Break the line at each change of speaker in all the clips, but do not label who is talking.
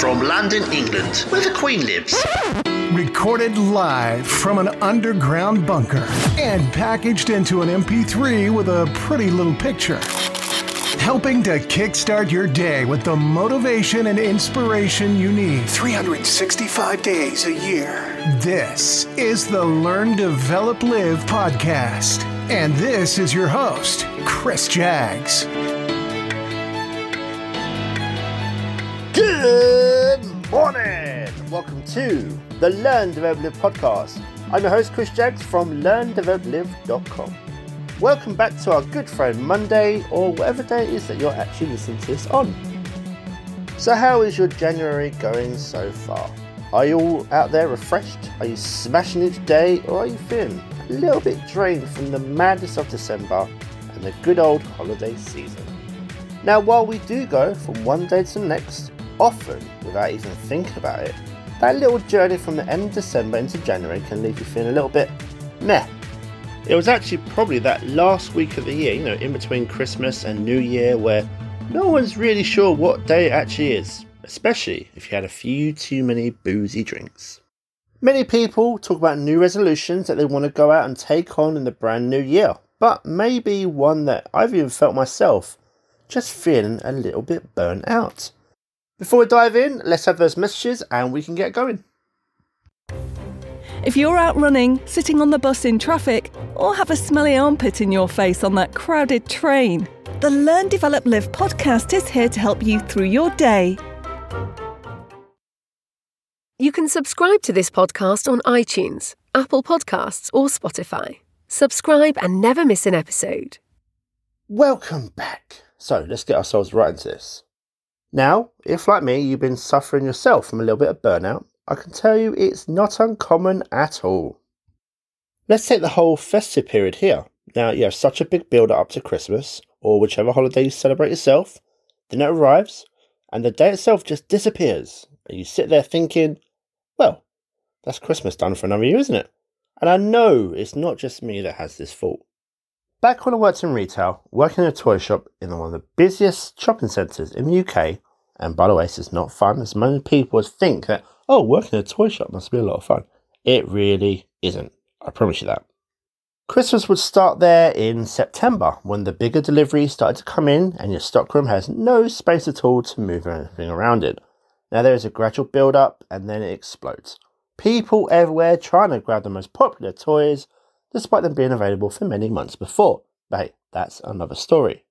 From London, England, where the Queen lives.
Recorded live from an underground bunker and packaged into an MP3 with a pretty little picture. Helping to kickstart your day with the motivation and inspiration you need
365 days a year.
This is the Learn, Develop, Live podcast. And this is your host, Chris Jags.
Good morning! Welcome to the Learn, Develop, Live podcast. I'm your host, Chris Jags from LearnDevelopLive.com. Welcome back to our Good friend Monday, or whatever day it is that you're actually listening to this on. So, how is your January going so far? Are you all out there refreshed? Are you smashing each day, or are you feeling a little bit drained from the madness of December and the good old holiday season? Now, while we do go from one day to the next, often without even thinking about it, that little journey from the end of December into January can leave you feeling a little bit meh. It was actually probably that last week of the year, you know, in between Christmas and New Year, where no one's really sure what day it actually is, especially if you had a few too many boozy drinks. Many people talk about new resolutions that they want to go out and take on in the brand new year, but maybe one that I've even felt myself, just feeling a little bit burnt out. Before we dive in, let's have those messages and we can get going.
If you're out running, sitting on the bus in traffic, or have a smelly armpit in your face on that crowded train, the Learn, Develop, Live podcast is here to help you through your day.
You can subscribe to this podcast on iTunes, Apple Podcasts, or Spotify. Subscribe and never miss an episode.
Welcome back. So let's get ourselves right into this. Now, if like me, you've been suffering yourself from a little bit of burnout, I can tell you it's not uncommon at all. Let's take the whole festive period here. Now, you have such a big build up to Christmas, or whichever holiday you celebrate yourself, then it arrives, and the day itself just disappears, and you sit there thinking, well, that's Christmas done for another year, isn't it? And I know it's not just me that has this thought. Back when I worked in retail, working in a toy shop in one of the busiest shopping centres in the UK, and by the way, this is not fun, as many people think that, oh, working in a toy shop must be a lot of fun. It really isn't. I promise you that. Christmas would start there in September when the bigger deliveries started to come in and your stockroom has no space at all to move anything around it. Now there is a gradual build up and then it explodes. People everywhere trying to grab the most popular toys despite them being available for many months before. But hey, that's another story.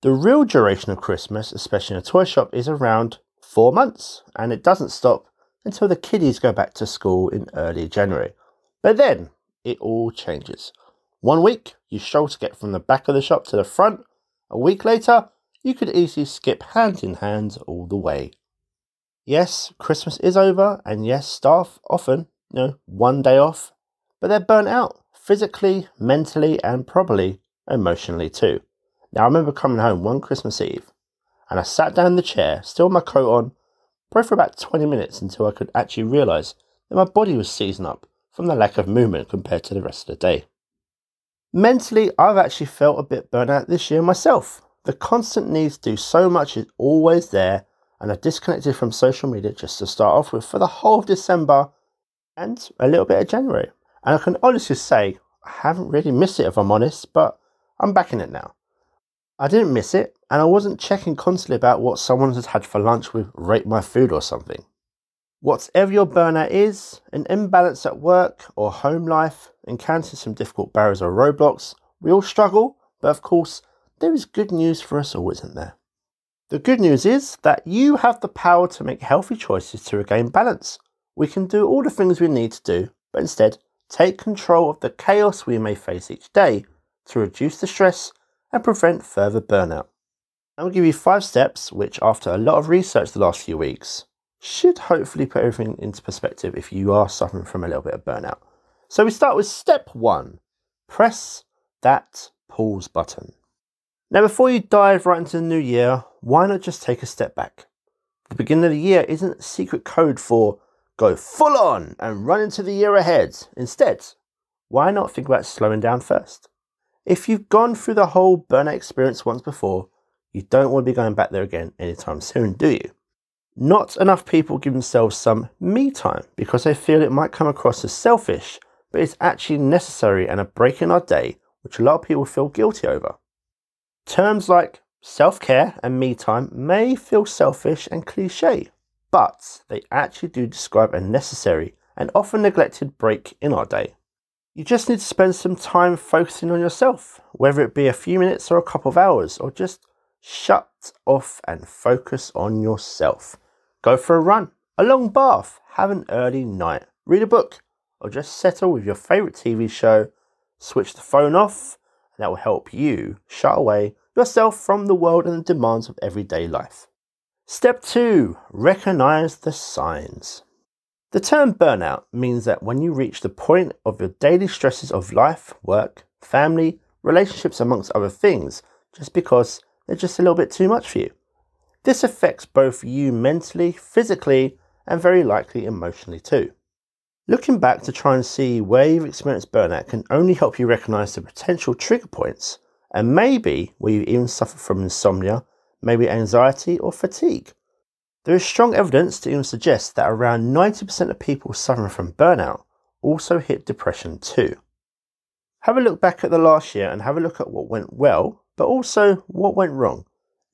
The real duration of Christmas, especially in a toy shop, is around four months, and it doesn't stop until the kiddies go back to school in early January. But then it all changes. One week, you struggle to get from the back of the shop to the front. A week later, you could easily skip hand in hand all the way. Yes, Christmas is over, and yes, staff often, you know, one day off, but they're burnt out physically, mentally, and probably emotionally too. Now, I remember coming home one Christmas Eve, and I sat down in the chair, still my coat on, probably for about 20 minutes until I could actually realise that my body was seizing up from the lack of movement compared to the rest of the day. Mentally, I've actually felt a bit burnt out this year myself. The constant need to do so much is always there, and I've disconnected from social media just to start off with for the whole of December and a little bit of January. And I can honestly say I haven't really missed it if I'm honest, but I'm back in it now. I didn't miss it, and I wasn't checking constantly about what someone has had for lunch with Rate My Food or something. Whatever your burnout is, an imbalance at work or home life, encountering some difficult barriers or roadblocks, we all struggle, but of course, there is good news for us all, isn't there? The good news is that you have the power to make healthy choices to regain balance. We can do all the things we need to do, but instead take control of the chaos we may face each day to reduce the stress and prevent further burnout. Going to give you five steps, which, after a lot of research the last few weeks, should hopefully put everything into perspective if you are suffering from a little bit of burnout. So we start with step one press that pause button. Now, before you dive right into the new year, why not just take a step back? The beginning of the year isn't secret code for go full on and run into the year ahead. Instead, why not think about slowing down first? If you've gone through the whole burnout experience once before, You don't want to be going back there again anytime soon, do you? Not enough people give themselves some me time because they feel it might come across as selfish, but it's actually necessary and a break in our day, which a lot of people feel guilty over. Terms like self care and me time may feel selfish and cliche, but they actually do describe a necessary and often neglected break in our day. You just need to spend some time focusing on yourself, whether it be a few minutes or a couple of hours, or just shut off and focus on yourself. Go for a run, a long bath, have an early night, read a book, or just settle with your favourite TV show, switch the phone off, and that will help you shut away yourself from the world and the demands of everyday life. Step two, recognize the signs. The term burnout means that when you reach the point of your daily stresses of life, work, family, relationships, amongst other things, just because they're just a little bit too much for you. This affects both you mentally, physically, and very likely emotionally too. Looking back to try and see where you've experienced burnout can only help you recognize the potential trigger points and maybe where you even suffer from insomnia, maybe anxiety or fatigue. There is strong evidence to even suggest that around 90% of people suffering from burnout also hit depression too. Have a look back at the last year and have a look at what went well, but also what went wrong.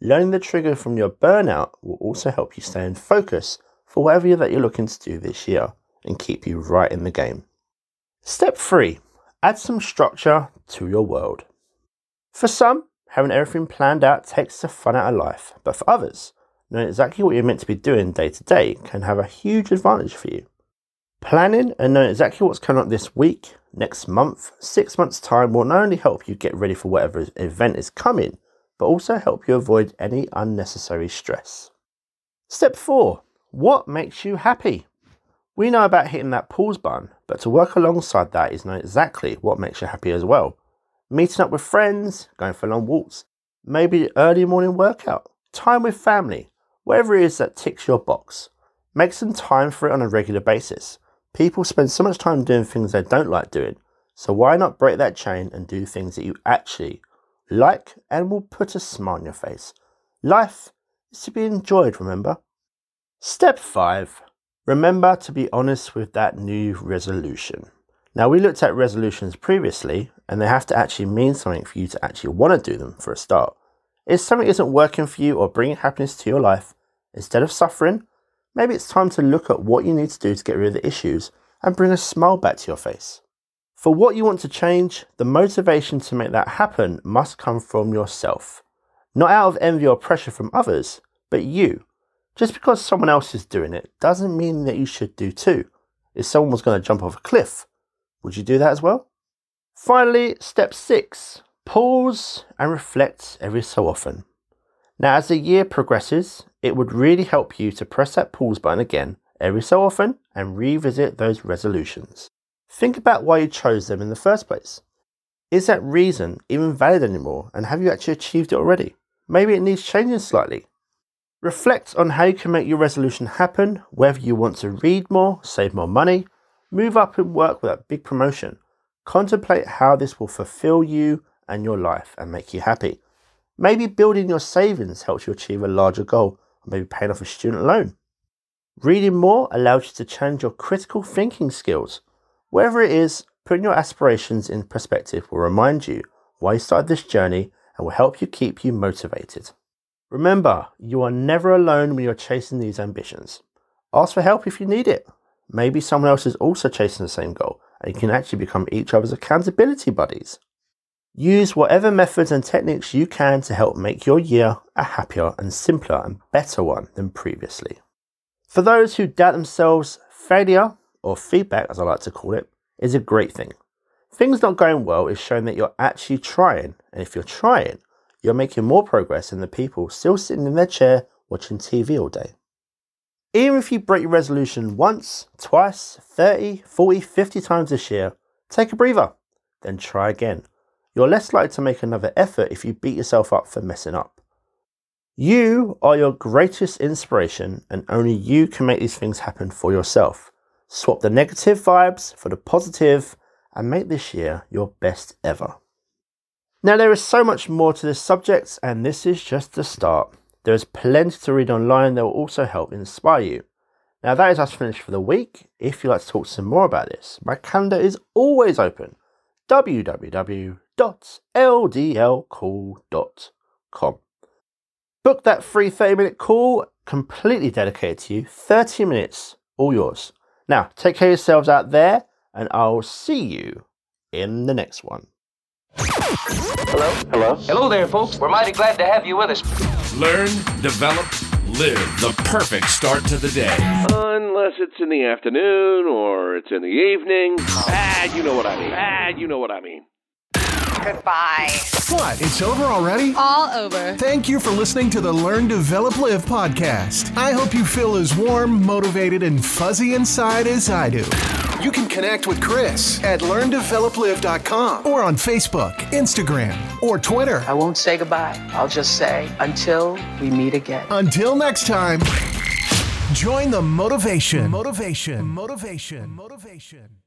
Learning the trigger from your burnout will also help you stay in focus for whatever that you're looking to do this year and keep you right in the game. Step 3 Add some structure to your world. For some, having everything planned out takes the fun out of life, but for others, knowing exactly what you're meant to be doing day to day can have a huge advantage for you. Planning and knowing exactly what's coming up this week, next month, six months' time will not only help you get ready for whatever event is coming, but also help you avoid any unnecessary stress. Step four What makes you happy? We know about hitting that pause button, but to work alongside that is knowing exactly what makes you happy as well. Meeting up with friends, going for long walks, maybe early morning workout, time with family, Whatever it is that ticks your box, make some time for it on a regular basis. People spend so much time doing things they don't like doing, so why not break that chain and do things that you actually like and will put a smile on your face? Life is to be enjoyed, remember? Step 5 Remember to be honest with that new resolution. Now, we looked at resolutions previously, and they have to actually mean something for you to actually want to do them for a start. If something isn't working for you or bringing happiness to your life, instead of suffering, maybe it's time to look at what you need to do to get rid of the issues and bring a smile back to your face. For what you want to change, the motivation to make that happen must come from yourself. Not out of envy or pressure from others, but you. Just because someone else is doing it doesn't mean that you should do too. If someone was going to jump off a cliff, would you do that as well? Finally, step six Pause and reflect every so often. Now, as the year progresses, it would really help you to press that pause button again every so often and revisit those resolutions. Think about why you chose them in the first place. Is that reason even valid anymore and have you actually achieved it already? Maybe it needs changing slightly. Reflect on how you can make your resolution happen, whether you want to read more, save more money, move up in work with that big promotion. Contemplate how this will fulfill you and your life and make you happy. Maybe building your savings helps you achieve a larger goal, or maybe paying off a student loan. Reading more allows you to change your critical thinking skills. Wherever it is, putting your aspirations in perspective will remind you why you started this journey and will help you keep you motivated. Remember, you are never alone when you're chasing these ambitions. Ask for help if you need it. Maybe someone else is also chasing the same goal and you can actually become each other's accountability buddies. Use whatever methods and techniques you can to help make your year a happier and simpler and better one than previously. For those who doubt themselves, failure, or feedback as I like to call it, is a great thing. Things not going well is showing that you're actually trying, and if you're trying, you're making more progress than the people still sitting in their chair watching TV all day. Even if you break your resolution once, twice, 30, 40, 50 times this year, take a breather, then try again you're less likely to make another effort if you beat yourself up for messing up. You are your greatest inspiration, and only you can make these things happen for yourself. Swap the negative vibes for the positive and make this year your best ever. Now, there is so much more to this subject, and this is just the start. There is plenty to read online that will also help inspire you. Now, that is us finished for the week. If you'd like to talk some more about this, my calendar is always open www.ldlcall.com. Book that free 30 minute call completely dedicated to you, 30 minutes, all yours. Now, take care of yourselves out there, and I'll see you in the next one.
Hello? Hello? Hello there, folks. We're mighty glad to have you with us.
Learn, develop, live the perfect start to the day.
Unless it's in the afternoon or it's in the evening. Ah, you know what I mean. Ah, you know what I mean.
Goodbye.
What? It's over already?
All over.
Thank you for listening to the Learn, Develop, Live podcast. I hope you feel as warm, motivated, and fuzzy inside as I do. You can connect with Chris at learndeveloplive.com or on Facebook, Instagram, or Twitter.
I won't say goodbye. I'll just say until we meet again.
Until next time, join the motivation. Motivation. Motivation. Motivation.